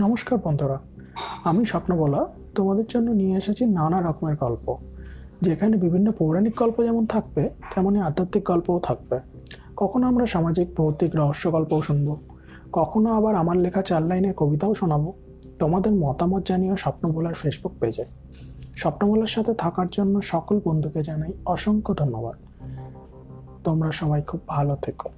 নমস্কার বন্ধুরা, আমি স্বপ্নবলা তোমাদের জন্য নিয়ে এসেছি নানা রকমের গল্প। যেখানে বিভিন্ন পৌরাণিক গল্প যেমন থাকবে তেমনই আধ্যাত্মিক গল্পও থাকবে। কখনো আমরা সামাজিক, ভৌতিক, রহস্য গল্পও শুনব। কখনো আবার আমার লেখা চার লাইনের কবিতাও শোনাবো। তোমাদের মতামত জানিয়ে স্বপ্নবলার ফেসবুক পেজে স্বপ্নবলার সাথে থাকার জন্য সকল বন্ধুকে জানাই অসংখ্য ধন্যবাদ। তোমরা সবাই খুব ভালো থেকো।